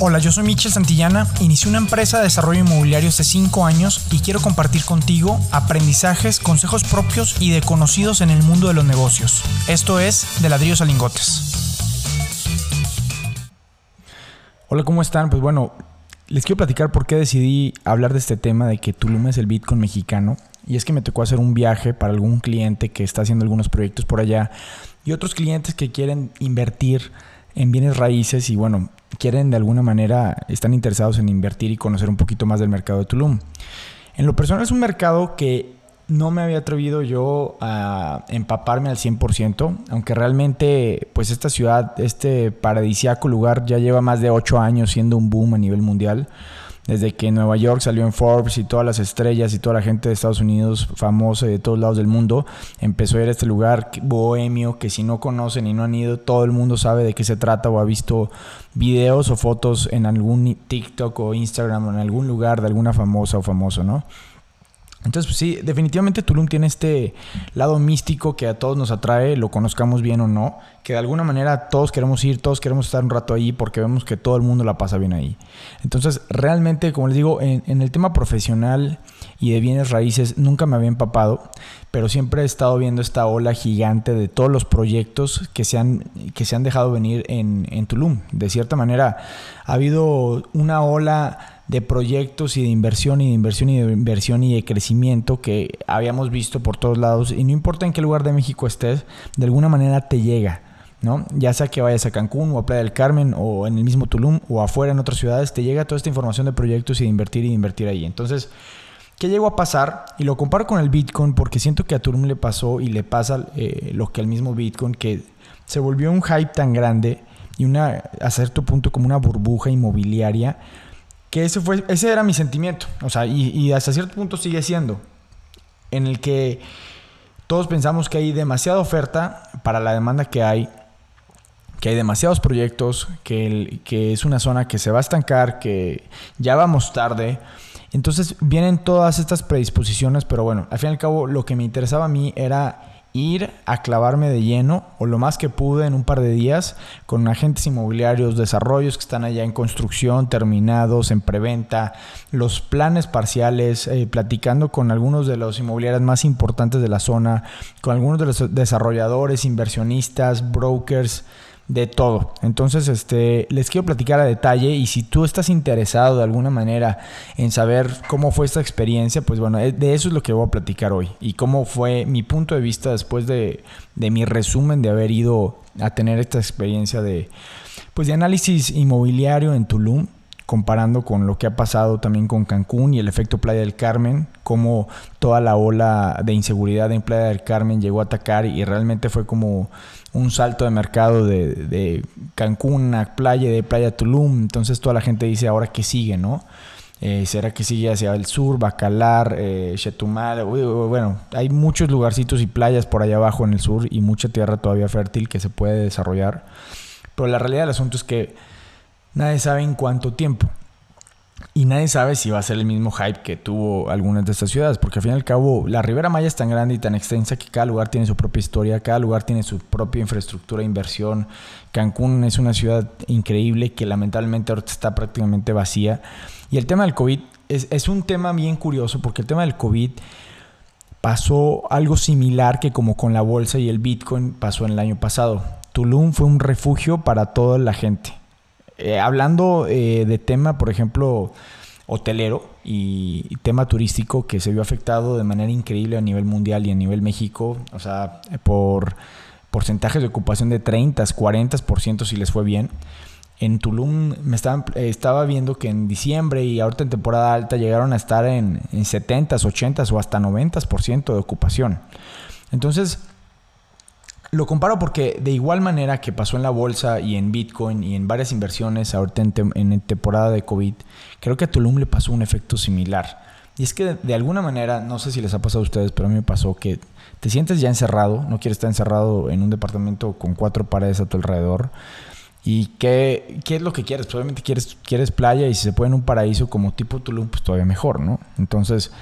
Hola, yo soy Michel Santillana, inicié una empresa de desarrollo inmobiliario hace 5 años y quiero compartir contigo aprendizajes, consejos propios y de conocidos en el mundo de los negocios. Esto es De Ladrillos a Lingotes. Hola, ¿cómo están? Pues bueno, les quiero platicar por qué decidí hablar de este tema de que Tulum es el Bitcoin mexicano. Y es que me tocó hacer un viaje para algún cliente que está haciendo algunos proyectos por allá y otros clientes que quieren invertir en bienes raíces y bueno, quieren de alguna manera, están interesados en invertir y conocer un poquito más del mercado de Tulum. En lo personal es un mercado que no me había atrevido yo a empaparme al 100%, aunque realmente pues esta ciudad, este paradisiaco lugar ya lleva más de 8 años siendo un boom a nivel mundial desde que Nueva York salió en Forbes y todas las estrellas y toda la gente de Estados Unidos famosa de todos lados del mundo empezó a ir a este lugar bohemio que si no conocen y no han ido, todo el mundo sabe de qué se trata o ha visto videos o fotos en algún TikTok o Instagram o en algún lugar de alguna famosa o famoso, ¿no? Entonces, pues sí, definitivamente Tulum tiene este lado místico que a todos nos atrae, lo conozcamos bien o no, que de alguna manera todos queremos ir, todos queremos estar un rato ahí porque vemos que todo el mundo la pasa bien ahí. Entonces, realmente, como les digo, en, el tema profesional y de bienes raíces nunca me había empapado, pero siempre he estado viendo esta ola gigante de todos los proyectos que se han, que se han dejado venir en, en Tulum. De cierta manera, ha habido una ola de proyectos y de inversión y de inversión y de inversión y de crecimiento que habíamos visto por todos lados y no importa en qué lugar de México estés, de alguna manera te llega. ¿no? Ya sea que vayas a Cancún o a Playa del Carmen o en el mismo Tulum o afuera en otras ciudades, te llega toda esta información de proyectos y de invertir y de invertir ahí. Entonces, ¿qué llegó a pasar? Y lo comparo con el Bitcoin porque siento que a Tulum le pasó y le pasa eh, lo que al mismo Bitcoin, que se volvió un hype tan grande y una, a cierto punto como una burbuja inmobiliaria que ese, fue, ese era mi sentimiento. O sea, y, hasta cierto punto sigue siendo. En el que todos pensamos que hay demasiada oferta para la demanda que hay. Que hay demasiados proyectos. Que, que es una zona que se va a estancar. Que ya vamos tarde. Entonces vienen todas estas predisposiciones. Pero bueno, al fin y al cabo lo que me interesaba a mí era ir a clavarme de lleno o lo más que pude en un par de días con agentes inmobiliarios, desarrollos que están allá en construcción, terminados, en preventa, los planes parciales, eh, platicando con algunos de los inmobiliarios más importantes de la zona, con algunos de los desarrolladores, inversionistas, brokers, de todo. Entonces, este, les quiero platicar a detalle y si tú estás interesado de alguna manera en saber cómo fue esta experiencia, pues bueno, eh, de eso es lo que voy a platicar hoy y cómo fue mi punto de vista después de, de mi resumen de haber ido a tener esta experiencia de, pues de análisis inmobiliario en Tulum comparando con lo que ha pasado también con Cancún y el efecto Playa del Carmen, cómo toda la ola de inseguridad en Playa del Carmen llegó a atacar y realmente fue como un salto de mercado de, Cancún a Playa, de Playa Tulum, entonces toda la gente dice ahora que sigue, ¿no? Eh, ¿Será que sigue hacia el sur, Bacalar, eh, Chetumal? Bueno, hay muchos lugarcitos y playas por allá abajo en el sur y mucha tierra todavía fértil que se puede desarrollar. Pero la realidad del asunto es que nadie sabe en cuánto tiempo. Y nadie sabe si va a ser el mismo hype que tuvo algunas de estas ciudades, porque al fin y al cabo la Ribera Maya es tan grande y tan extensa que cada lugar tiene su propia historia, cada lugar tiene su propia infraestructura, inversión. Cancún es una ciudad increíble que lamentablemente ahorita está prácticamente vacía. Y el tema del COVID es, es un tema bien curioso, porque el tema del COVID pasó algo similar que como con la bolsa y el Bitcoin pasó en el año pasado. Tulum fue un refugio para toda la gente. Eh, hablando eh, de tema, por ejemplo, hotelero y, tema turístico que se vio afectado de manera increíble a nivel mundial y a nivel México, o sea, por porcentajes de ocupación de 30, 40% si les fue bien. En Tulum me estaban, eh, estaba viendo que en diciembre y ahorita en temporada alta llegaron a estar en, en 70, 80 o hasta 90% de ocupación. Entonces, lo comparo porque de igual manera que pasó en la bolsa y en Bitcoin y en varias inversiones ahorita en, temporada de COVID, creo que a Tulum le pasó un efecto similar. Y es que de, alguna manera, no sé si les ha pasado a ustedes, pero a mí me pasó que te sientes ya encerrado, no quieres estar encerrado en un departamento con cuatro paredes a tu alrededor. ¿Y qué, qué es lo que quieres? Pues obviamente quieres, quieres playa y si se puede en un paraíso como tipo Tulum, pues todavía mejor, ¿no? Entonces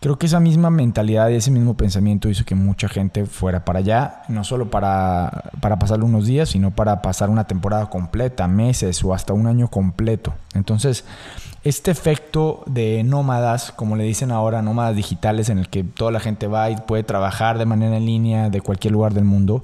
Creo que esa misma mentalidad y ese mismo pensamiento hizo que mucha gente fuera para allá, no solo para, para pasar unos días, sino para pasar una temporada completa, meses o hasta un año completo. Entonces, este efecto de nómadas, como le dicen ahora, nómadas digitales, en el que toda la gente va y puede trabajar de manera en línea de cualquier lugar del mundo,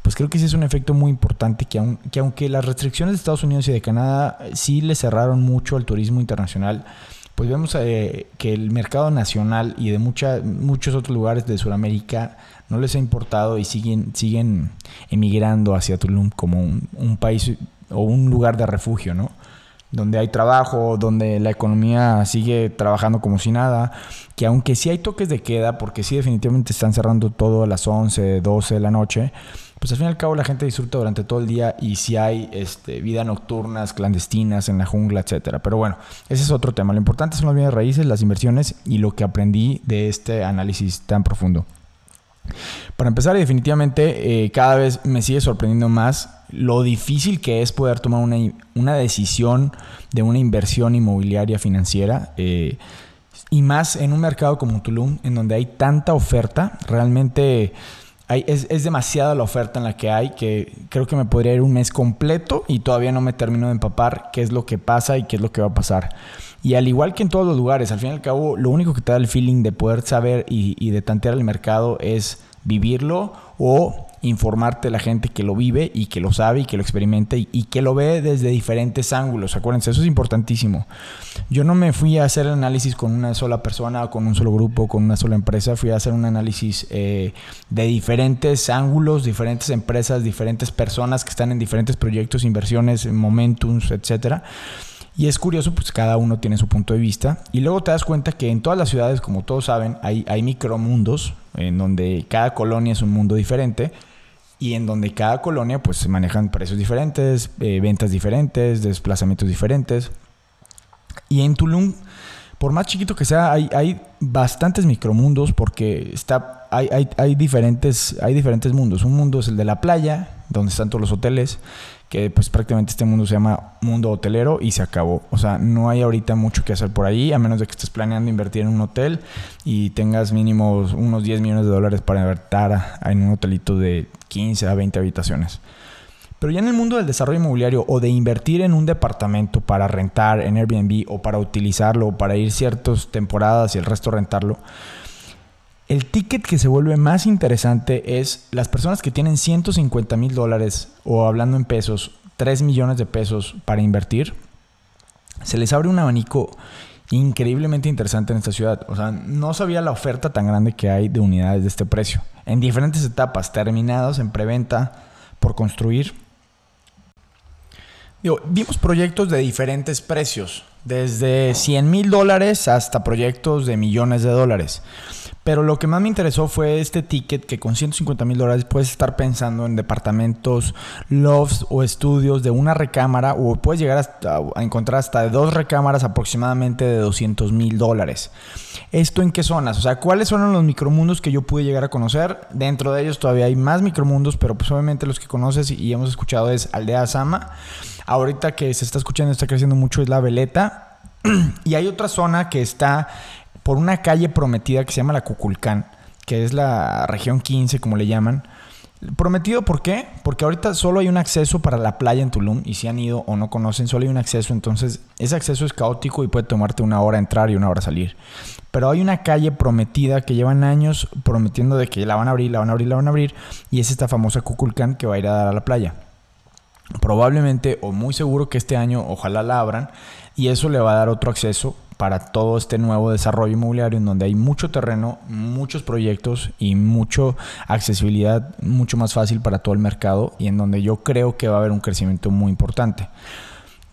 pues creo que sí es un efecto muy importante que, que aunque las restricciones de Estados Unidos y de Canadá sí le cerraron mucho al turismo internacional, pues vemos eh, que el mercado nacional y de muchos otros lugares de Sudamérica no les ha importado y siguen, siguen emigrando hacia Tulum como un, país o un lugar de refugio, ¿no? Donde hay trabajo, donde la economía sigue trabajando como si nada, que aunque sí hay toques de queda, porque sí definitivamente están cerrando todo a las 11, 12 de la noche, pues al fin y al cabo la gente disfruta durante todo el día y si hay este, vida nocturnas, clandestinas en la jungla, etcétera. Pero bueno, ese es otro tema. Lo importante son las bienes raíces, las inversiones y lo que aprendí de este análisis tan profundo. Para empezar, definitivamente eh, cada vez me sigue sorprendiendo más lo difícil que es poder tomar una, una decisión de una inversión inmobiliaria financiera. Eh, y más en un mercado como Tulum, en donde hay tanta oferta, realmente es, demasiada la oferta en la que hay que creo que me podría ir un mes completo y todavía no me termino de empapar qué es lo que pasa y qué es lo que va a pasar. Y al igual que en todos los lugares, al fin y al cabo, lo único que te da el feeling de poder saber y, y de tantear el mercado es vivirlo o informarte la gente que lo vive y que lo sabe y que lo experimenta y, que lo ve desde diferentes ángulos. Acuérdense, eso es importantísimo. Yo no me fui a hacer análisis con una sola persona, con un solo grupo, con una sola empresa. Fui a hacer un análisis eh, de diferentes ángulos, diferentes empresas, diferentes personas que están en diferentes proyectos, inversiones, momentums, etcétera. Y es curioso, pues cada uno tiene su punto de vista. Y luego te das cuenta que en todas las ciudades, como todos saben, hay, hay micromundos, en donde cada colonia es un mundo diferente y en donde cada colonia pues se manejan precios diferentes, eh, ventas diferentes, desplazamientos diferentes. Y en Tulum, por más chiquito que sea, hay, hay bastantes micromundos porque está, hay, hay, hay, diferentes, hay diferentes mundos. Un mundo es el de la playa, donde están todos los hoteles que pues prácticamente este mundo se llama mundo hotelero y se acabó. O sea, no hay ahorita mucho que hacer por ahí, a menos de que estés planeando invertir en un hotel y tengas mínimo unos 10 millones de dólares para invertir en un hotelito de 15 a 20 habitaciones. Pero ya en el mundo del desarrollo inmobiliario o de invertir en un departamento para rentar en Airbnb o para utilizarlo o para ir ciertas temporadas y el resto rentarlo, el ticket que se vuelve más interesante es las personas que tienen 150 mil dólares o hablando en pesos, 3 millones de pesos para invertir. Se les abre un abanico increíblemente interesante en esta ciudad. O sea, no sabía la oferta tan grande que hay de unidades de este precio. En diferentes etapas, terminadas en preventa, por construir. Vimos proyectos de diferentes precios, desde 100 mil dólares hasta proyectos de millones de dólares. Pero lo que más me interesó fue este ticket que con 150 mil dólares puedes estar pensando en departamentos, lofts o estudios de una recámara o puedes llegar a encontrar hasta dos recámaras aproximadamente de 200 mil dólares. ¿Esto en qué zonas? O sea, ¿cuáles son los micromundos que yo pude llegar a conocer? Dentro de ellos todavía hay más micromundos, pero pues obviamente los que conoces y hemos escuchado es Aldea Sama. Ahorita que se está escuchando, está creciendo mucho es La Veleta. y hay otra zona que está por una calle prometida que se llama la Cuculcán, que es la región 15, como le llaman. Prometido, ¿por qué? Porque ahorita solo hay un acceso para la playa en Tulum y si han ido o no conocen, solo hay un acceso, entonces ese acceso es caótico y puede tomarte una hora entrar y una hora salir. Pero hay una calle prometida que llevan años prometiendo de que la van a abrir, la van a abrir, la van a abrir y es esta famosa Cuculcán que va a ir a dar a la playa. Probablemente o muy seguro que este año ojalá la abran y eso le va a dar otro acceso para todo este nuevo desarrollo inmobiliario en donde hay mucho terreno, muchos proyectos y mucha accesibilidad mucho más fácil para todo el mercado y en donde yo creo que va a haber un crecimiento muy importante.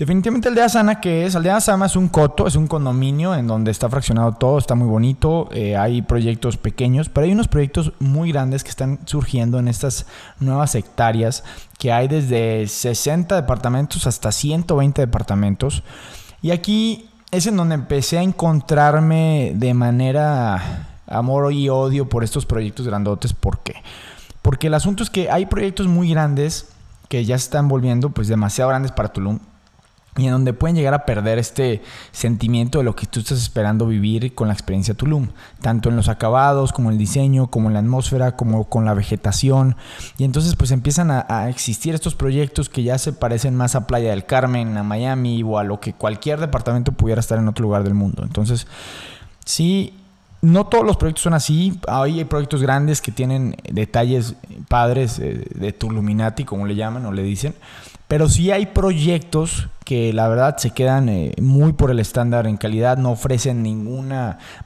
Definitivamente Aldea Sana, que es Aldea Sama, es un coto, es un condominio en donde está fraccionado todo, está muy bonito, eh, hay proyectos pequeños, pero hay unos proyectos muy grandes que están surgiendo en estas nuevas hectáreas, que hay desde 60 departamentos hasta 120 departamentos. Y aquí es en donde empecé a encontrarme de manera amor y odio por estos proyectos grandotes. ¿Por qué? Porque el asunto es que hay proyectos muy grandes que ya se están volviendo pues demasiado grandes para Tulum. Y en donde pueden llegar a perder este sentimiento de lo que tú estás esperando vivir con la experiencia Tulum, tanto en los acabados, como el diseño, como en la atmósfera, como con la vegetación. Y entonces pues empiezan a, existir estos proyectos que ya se parecen más a Playa del Carmen, a Miami o a lo que cualquier departamento pudiera estar en otro lugar del mundo. Entonces, sí, no todos los proyectos son así. hay proyectos grandes que tienen detalles padres de Tuluminati, como le llaman o le dicen. Pero sí hay proyectos que la verdad se quedan eh, muy por el estándar en calidad, no ofrecen ningún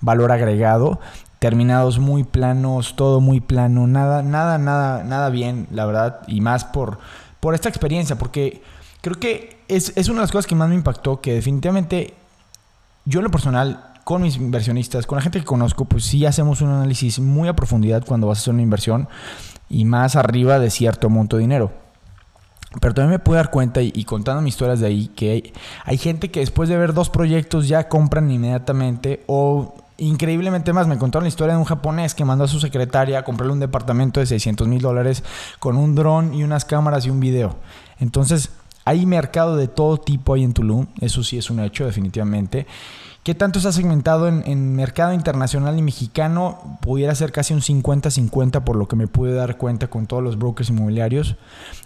valor agregado, terminados muy planos, todo muy plano, nada, nada, nada, nada bien, la verdad, y más por, por esta experiencia, porque creo que es, es una de las cosas que más me impactó, que definitivamente yo en lo personal con mis inversionistas, con la gente que conozco, pues sí hacemos un análisis muy a profundidad cuando vas a hacer una inversión y más arriba de cierto monto de dinero. Pero también me pude dar cuenta y, contando mis historias de ahí que hay, gente que después de ver dos proyectos ya compran inmediatamente o increíblemente más. Me contaron la historia de un japonés que mandó a su secretaria a comprarle un departamento de 600 mil dólares con un dron y unas cámaras y un video. Entonces hay mercado de todo tipo ahí en Tulum. Eso sí es un hecho definitivamente. ¿Qué tanto está segmentado en, mercado internacional y mexicano? Pudiera ser casi un 50-50 por lo que me pude dar cuenta con todos los brokers inmobiliarios.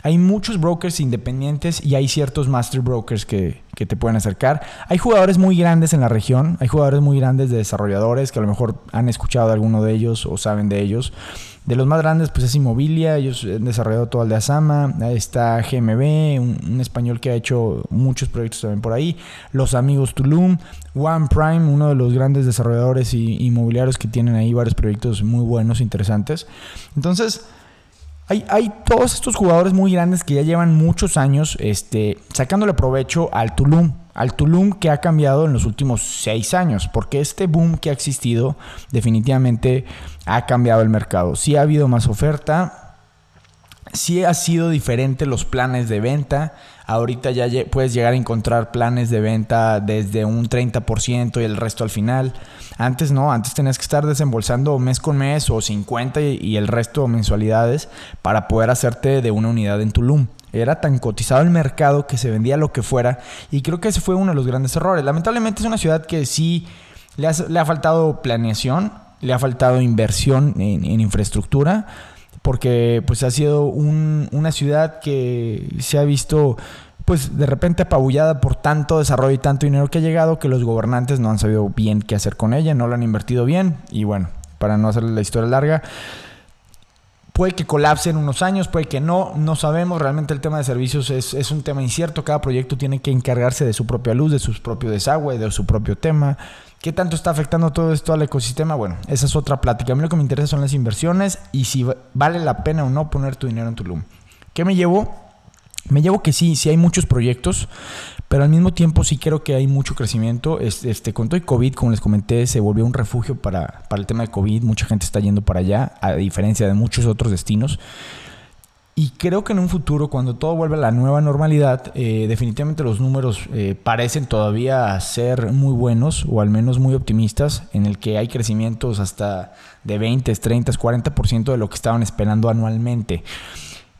Hay muchos brokers independientes y hay ciertos master brokers que, te pueden acercar. Hay jugadores muy grandes en la región, hay jugadores muy grandes de desarrolladores que a lo mejor han escuchado de alguno de ellos o saben de ellos. De los más grandes, pues es Inmobilia, ellos han desarrollado todo el de Asama, está GMB, un, español que ha hecho muchos proyectos también por ahí, Los Amigos Tulum, One Prime, uno de los grandes desarrolladores inmobiliarios que tienen ahí varios proyectos muy buenos, interesantes. Entonces, hay, hay, todos estos jugadores muy grandes que ya llevan muchos años este, sacándole provecho al Tulum al Tulum que ha cambiado en los últimos seis años, porque este boom que ha existido definitivamente ha cambiado el mercado. Sí ha habido más oferta, sí ha sido diferente los planes de venta. Ahorita ya puedes llegar a encontrar planes de venta desde un 30% y el resto al final. Antes no, antes tenías que estar desembolsando mes con mes o 50 y el resto mensualidades para poder hacerte de una unidad en Tulum. Era tan cotizado el mercado que se vendía lo que fuera. Y creo que ese fue uno de los grandes errores. Lamentablemente es una ciudad que sí le ha, faltado planeación, le ha faltado inversión en, infraestructura. Porque pues ha sido una ciudad que se ha visto pues de repente apabullada por tanto desarrollo y tanto dinero que ha llegado que los gobernantes no han sabido bien qué hacer con ella, no lo han invertido bien y bueno, para no hacer la historia larga, Puede que colapse en unos años, puede que no, no sabemos. Realmente el tema de servicios es, un tema incierto. Cada proyecto tiene que encargarse de su propia luz, de su propio desagüe, de su propio tema. ¿Qué tanto está afectando todo esto al ecosistema? Bueno, esa es otra plática. A mí lo que me interesa son las inversiones y si vale la pena o no poner tu dinero en Tulum. ¿Qué me llevo? Me llevo que sí, sí hay muchos proyectos, pero al mismo tiempo sí creo que hay mucho crecimiento. Este, con todo el COVID, como les comenté, se volvió un refugio para, el tema de COVID. Mucha gente está yendo para allá, a diferencia de muchos otros destinos. Y creo que en un futuro, cuando todo vuelva a la nueva normalidad, eh, definitivamente los números eh, parecen todavía ser muy buenos, o al menos muy optimistas, en el que hay crecimientos hasta de 20, 30, 40% de lo que estaban esperando anualmente.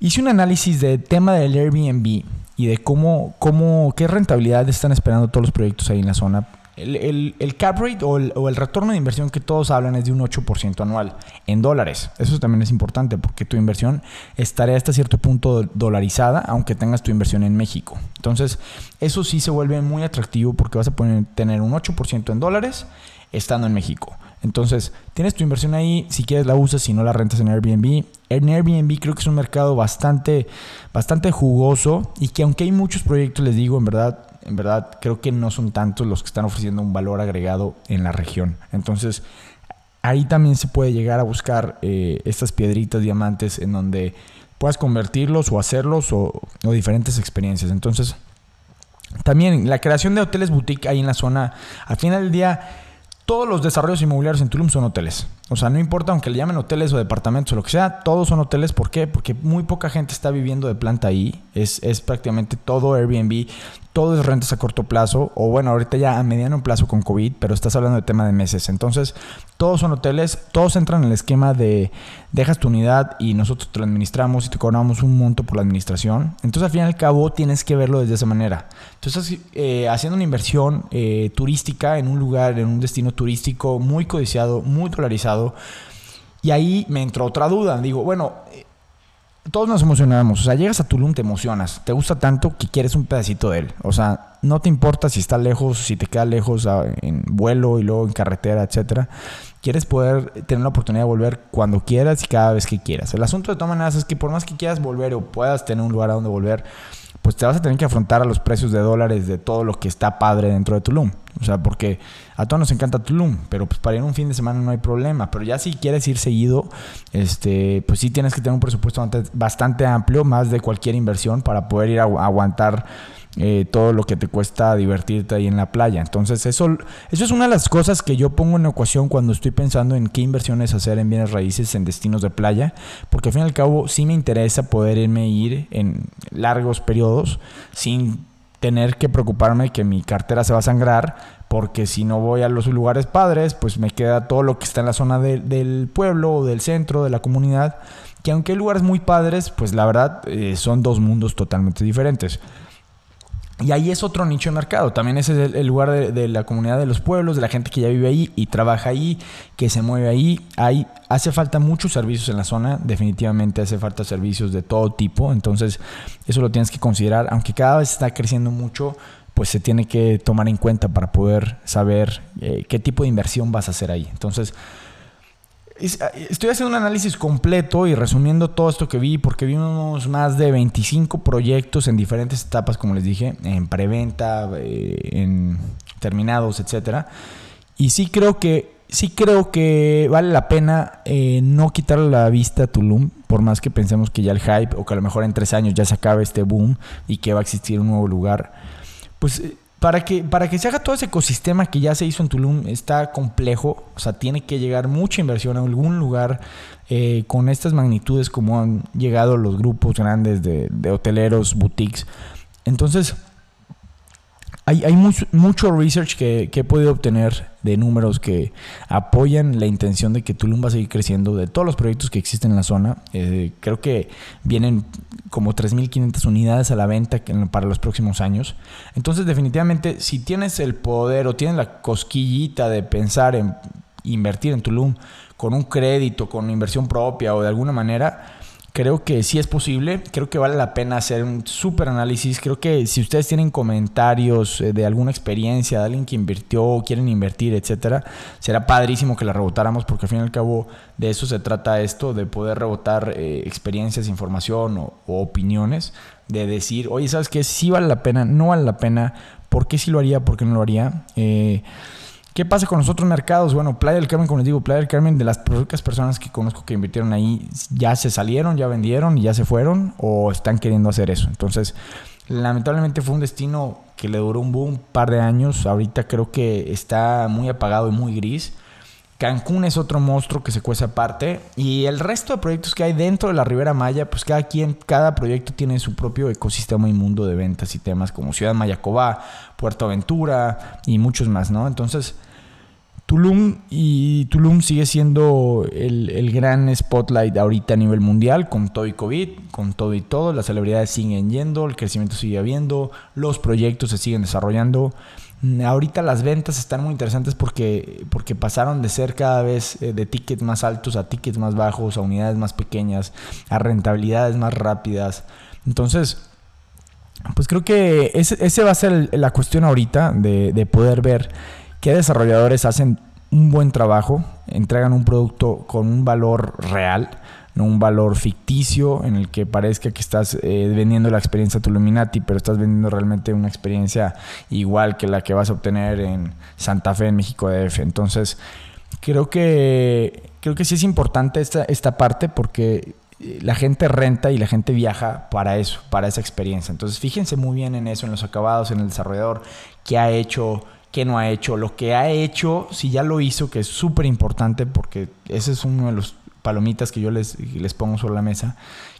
Hice un análisis del tema del Airbnb y de cómo, cómo, qué rentabilidad están esperando todos los proyectos ahí en la zona. El, el, cap rate o el, o el, retorno de inversión que todos hablan es de un 8% anual en dólares. Eso también es importante porque tu inversión estará hasta cierto punto dolarizada, aunque tengas tu inversión en México. Entonces, eso sí se vuelve muy atractivo porque vas a tener un 8% en dólares estando en México. Entonces, tienes tu inversión ahí, si quieres la usas, si no la rentas en Airbnb. En Airbnb creo que es un mercado bastante, bastante jugoso y que aunque hay muchos proyectos, les digo, en verdad, en verdad creo que no son tantos los que están ofreciendo un valor agregado en la región. Entonces, ahí también se puede llegar a buscar eh, estas piedritas, diamantes, en donde puedas convertirlos o hacerlos o, o diferentes experiencias. Entonces, también la creación de hoteles boutique ahí en la zona, al final del día todos los desarrollos inmobiliarios en Tulum son hoteles. O sea, no importa aunque le llamen hoteles o departamentos o lo que sea, todos son hoteles. ¿Por qué? Porque muy poca gente está viviendo de planta ahí. Es, es prácticamente todo Airbnb, todo es rentas a corto plazo, o bueno, ahorita ya a mediano plazo con COVID, pero estás hablando de tema de meses. Entonces, todos son hoteles, todos entran en el esquema de dejas tu unidad y nosotros te lo administramos y te cobramos un monto por la administración. Entonces, al fin y al cabo, tienes que verlo desde esa manera. Entonces, eh, haciendo una inversión eh, turística en un lugar, en un destino turístico muy codiciado, muy dolarizado, y ahí me entró otra duda. Digo, bueno, todos nos emocionamos. O sea, llegas a Tulum, te emocionas. Te gusta tanto que quieres un pedacito de él. O sea, no te importa si está lejos, si te queda lejos ah, en vuelo y luego en carretera, etcétera. Quieres poder tener la oportunidad de volver cuando quieras y cada vez que quieras. El asunto de todas maneras es que por más que quieras volver o puedas tener un lugar a donde volver, pues te vas a tener que afrontar a los precios de dólares de todo lo que está padre dentro de Tulum. O sea, porque a todos nos encanta Tulum, pero pues para ir un fin de semana no hay problema. Pero ya si quieres ir seguido, este, pues sí tienes que tener un presupuesto bastante amplio, más de cualquier inversión, para poder ir a aguantar eh, todo lo que te cuesta divertirte ahí en la playa. Entonces, eso, eso es una de las cosas que yo pongo en ecuación cuando estoy pensando en qué inversiones hacer en bienes raíces en destinos de playa, porque al fin y al cabo sí me interesa poder irme a ir en largos periodos sin tener que preocuparme que mi cartera se va a sangrar, porque si no voy a los lugares padres, pues me queda todo lo que está en la zona del pueblo o del centro, de la comunidad, que aunque hay lugares muy padres, pues la verdad eh, son dos mundos totalmente diferentes. Y ahí es otro nicho de mercado. También ese es el, lugar de, la comunidad de los pueblos, de la gente que ya vive ahí y trabaja ahí, que se mueve ahí. Hay, hace falta muchos servicios en la zona. Definitivamente hace falta servicios de todo tipo. Entonces, eso lo tienes que considerar. Aunque cada vez está creciendo mucho, pues se tiene que tomar en cuenta para poder saber eh, qué tipo de inversión vas a hacer ahí. Entonces, estoy haciendo un análisis completo y resumiendo todo esto que vi, porque vimos más de 25 proyectos en diferentes etapas, como les dije, en preventa, eh, en terminados, etcétera. Y sí creo que sí creo que vale la pena eh, no quitarle la vista a Tulum, por más que pensemos que ya el hype o que a lo mejor en tres años ya se acabe este boom y que va a existir un nuevo lugar. Pues eh, para que, para que se haga todo ese ecosistema que ya se hizo en Tulum, está complejo. O sea, tiene que llegar mucha inversión a algún lugar eh, con estas magnitudes como han llegado los grupos grandes de, de hoteleros, boutiques. Entonces, hay, mucho, research que, he podido obtener de números que apoyan la intención de que Tulum va a seguir creciendo de todos los proyectos que existen en la zona. Eh, creo que vienen como 3.500 unidades a la venta para los próximos años. Entonces, definitivamente, si tienes el poder o tienes la cosquillita de pensar en invertir en Tulum con un crédito, con inversión propia o de alguna manera, Creo que sí es posible, creo que vale la pena hacer un súper análisis. Creo que si ustedes tienen comentarios eh, de alguna experiencia, de alguien que invirtió quieren invertir, etcétera, será padrísimo que la rebotáramos porque al fin y al cabo de eso se trata esto, de poder rebotar eh, experiencias, información o, opiniones, de decir, oye, ¿sabes qué? Sí vale la pena, no vale la pena, ¿por qué sí lo haría, por qué no lo haría? Eh, ¿Qué pasa con los otros mercados? Bueno, Playa del Carmen, como les digo, Playa del Carmen, de las pocas personas que conozco que invirtieron ahí, ya se salieron, ya vendieron y ya se fueron o están queriendo hacer eso. Entonces, lamentablemente fue un destino que le duró un boom, un par de años. Ahorita creo que está muy apagado y muy gris. Cancún es otro monstruo que se cuece aparte. Y el resto de proyectos que hay dentro de la Ribera Maya, pues cada quien, cada proyecto tiene su propio ecosistema y mundo de ventas y temas como Ciudad Mayacobá, Puerto Aventura y muchos más, ¿no? Entonces, Tulum y Tulum sigue siendo el, gran spotlight ahorita a nivel mundial con todo y COVID, con todo y todo. Las celebridades siguen yendo, el crecimiento sigue habiendo, los proyectos se siguen desarrollando. Ahorita las ventas están muy interesantes porque, porque pasaron de ser cada vez eh, de tickets más altos a tickets más bajos, a unidades más pequeñas, a rentabilidades más rápidas. Entonces, pues creo que ese, ese va a ser la cuestión ahorita de, de poder ver qué desarrolladores hacen un buen trabajo, entregan un producto con un valor real, no un valor ficticio en el que parezca que estás eh, vendiendo la experiencia Tuluminati, pero estás vendiendo realmente una experiencia igual que la que vas a obtener en Santa Fe, en México DF. Entonces, creo que, creo que sí es importante esta, esta parte porque eh, la gente renta y la gente viaja para eso, para esa experiencia. Entonces, fíjense muy bien en eso, en los acabados, en el desarrollador, qué ha hecho qué no ha hecho. Lo que ha hecho, si ya lo hizo, que es súper importante porque ese es uno de los palomitas que yo les, les pongo sobre la mesa,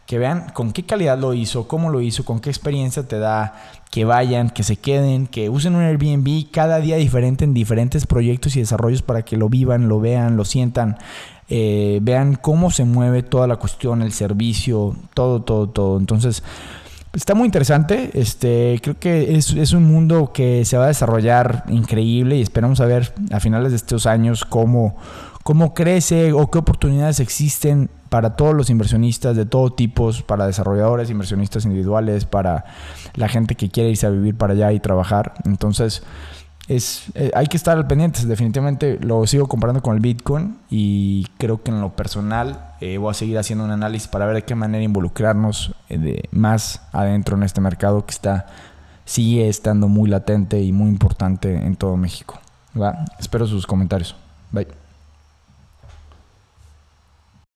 que vean con qué calidad lo hizo, cómo lo hizo, con qué experiencia te da, que vayan, que se queden, que usen un Airbnb cada día diferente en diferentes proyectos y desarrollos para que lo vivan, lo vean, lo sientan, eh, vean cómo se mueve toda la cuestión, el servicio, todo, todo, todo. Entonces, Está muy interesante. Este, creo que es, es, un mundo que se va a desarrollar increíble y esperamos a ver a finales de estos años cómo, cómo crece o qué oportunidades existen para todos los inversionistas de todo tipo, para desarrolladores, inversionistas individuales, para la gente que quiere irse a vivir para allá y trabajar. Entonces, es, eh, hay que estar al pendiente. Definitivamente lo sigo comparando con el Bitcoin y creo que en lo personal eh, voy a seguir haciendo un análisis para ver de qué manera involucrarnos eh, de, más adentro en este mercado que está sigue estando muy latente y muy importante en todo México. Espero sus comentarios. Bye.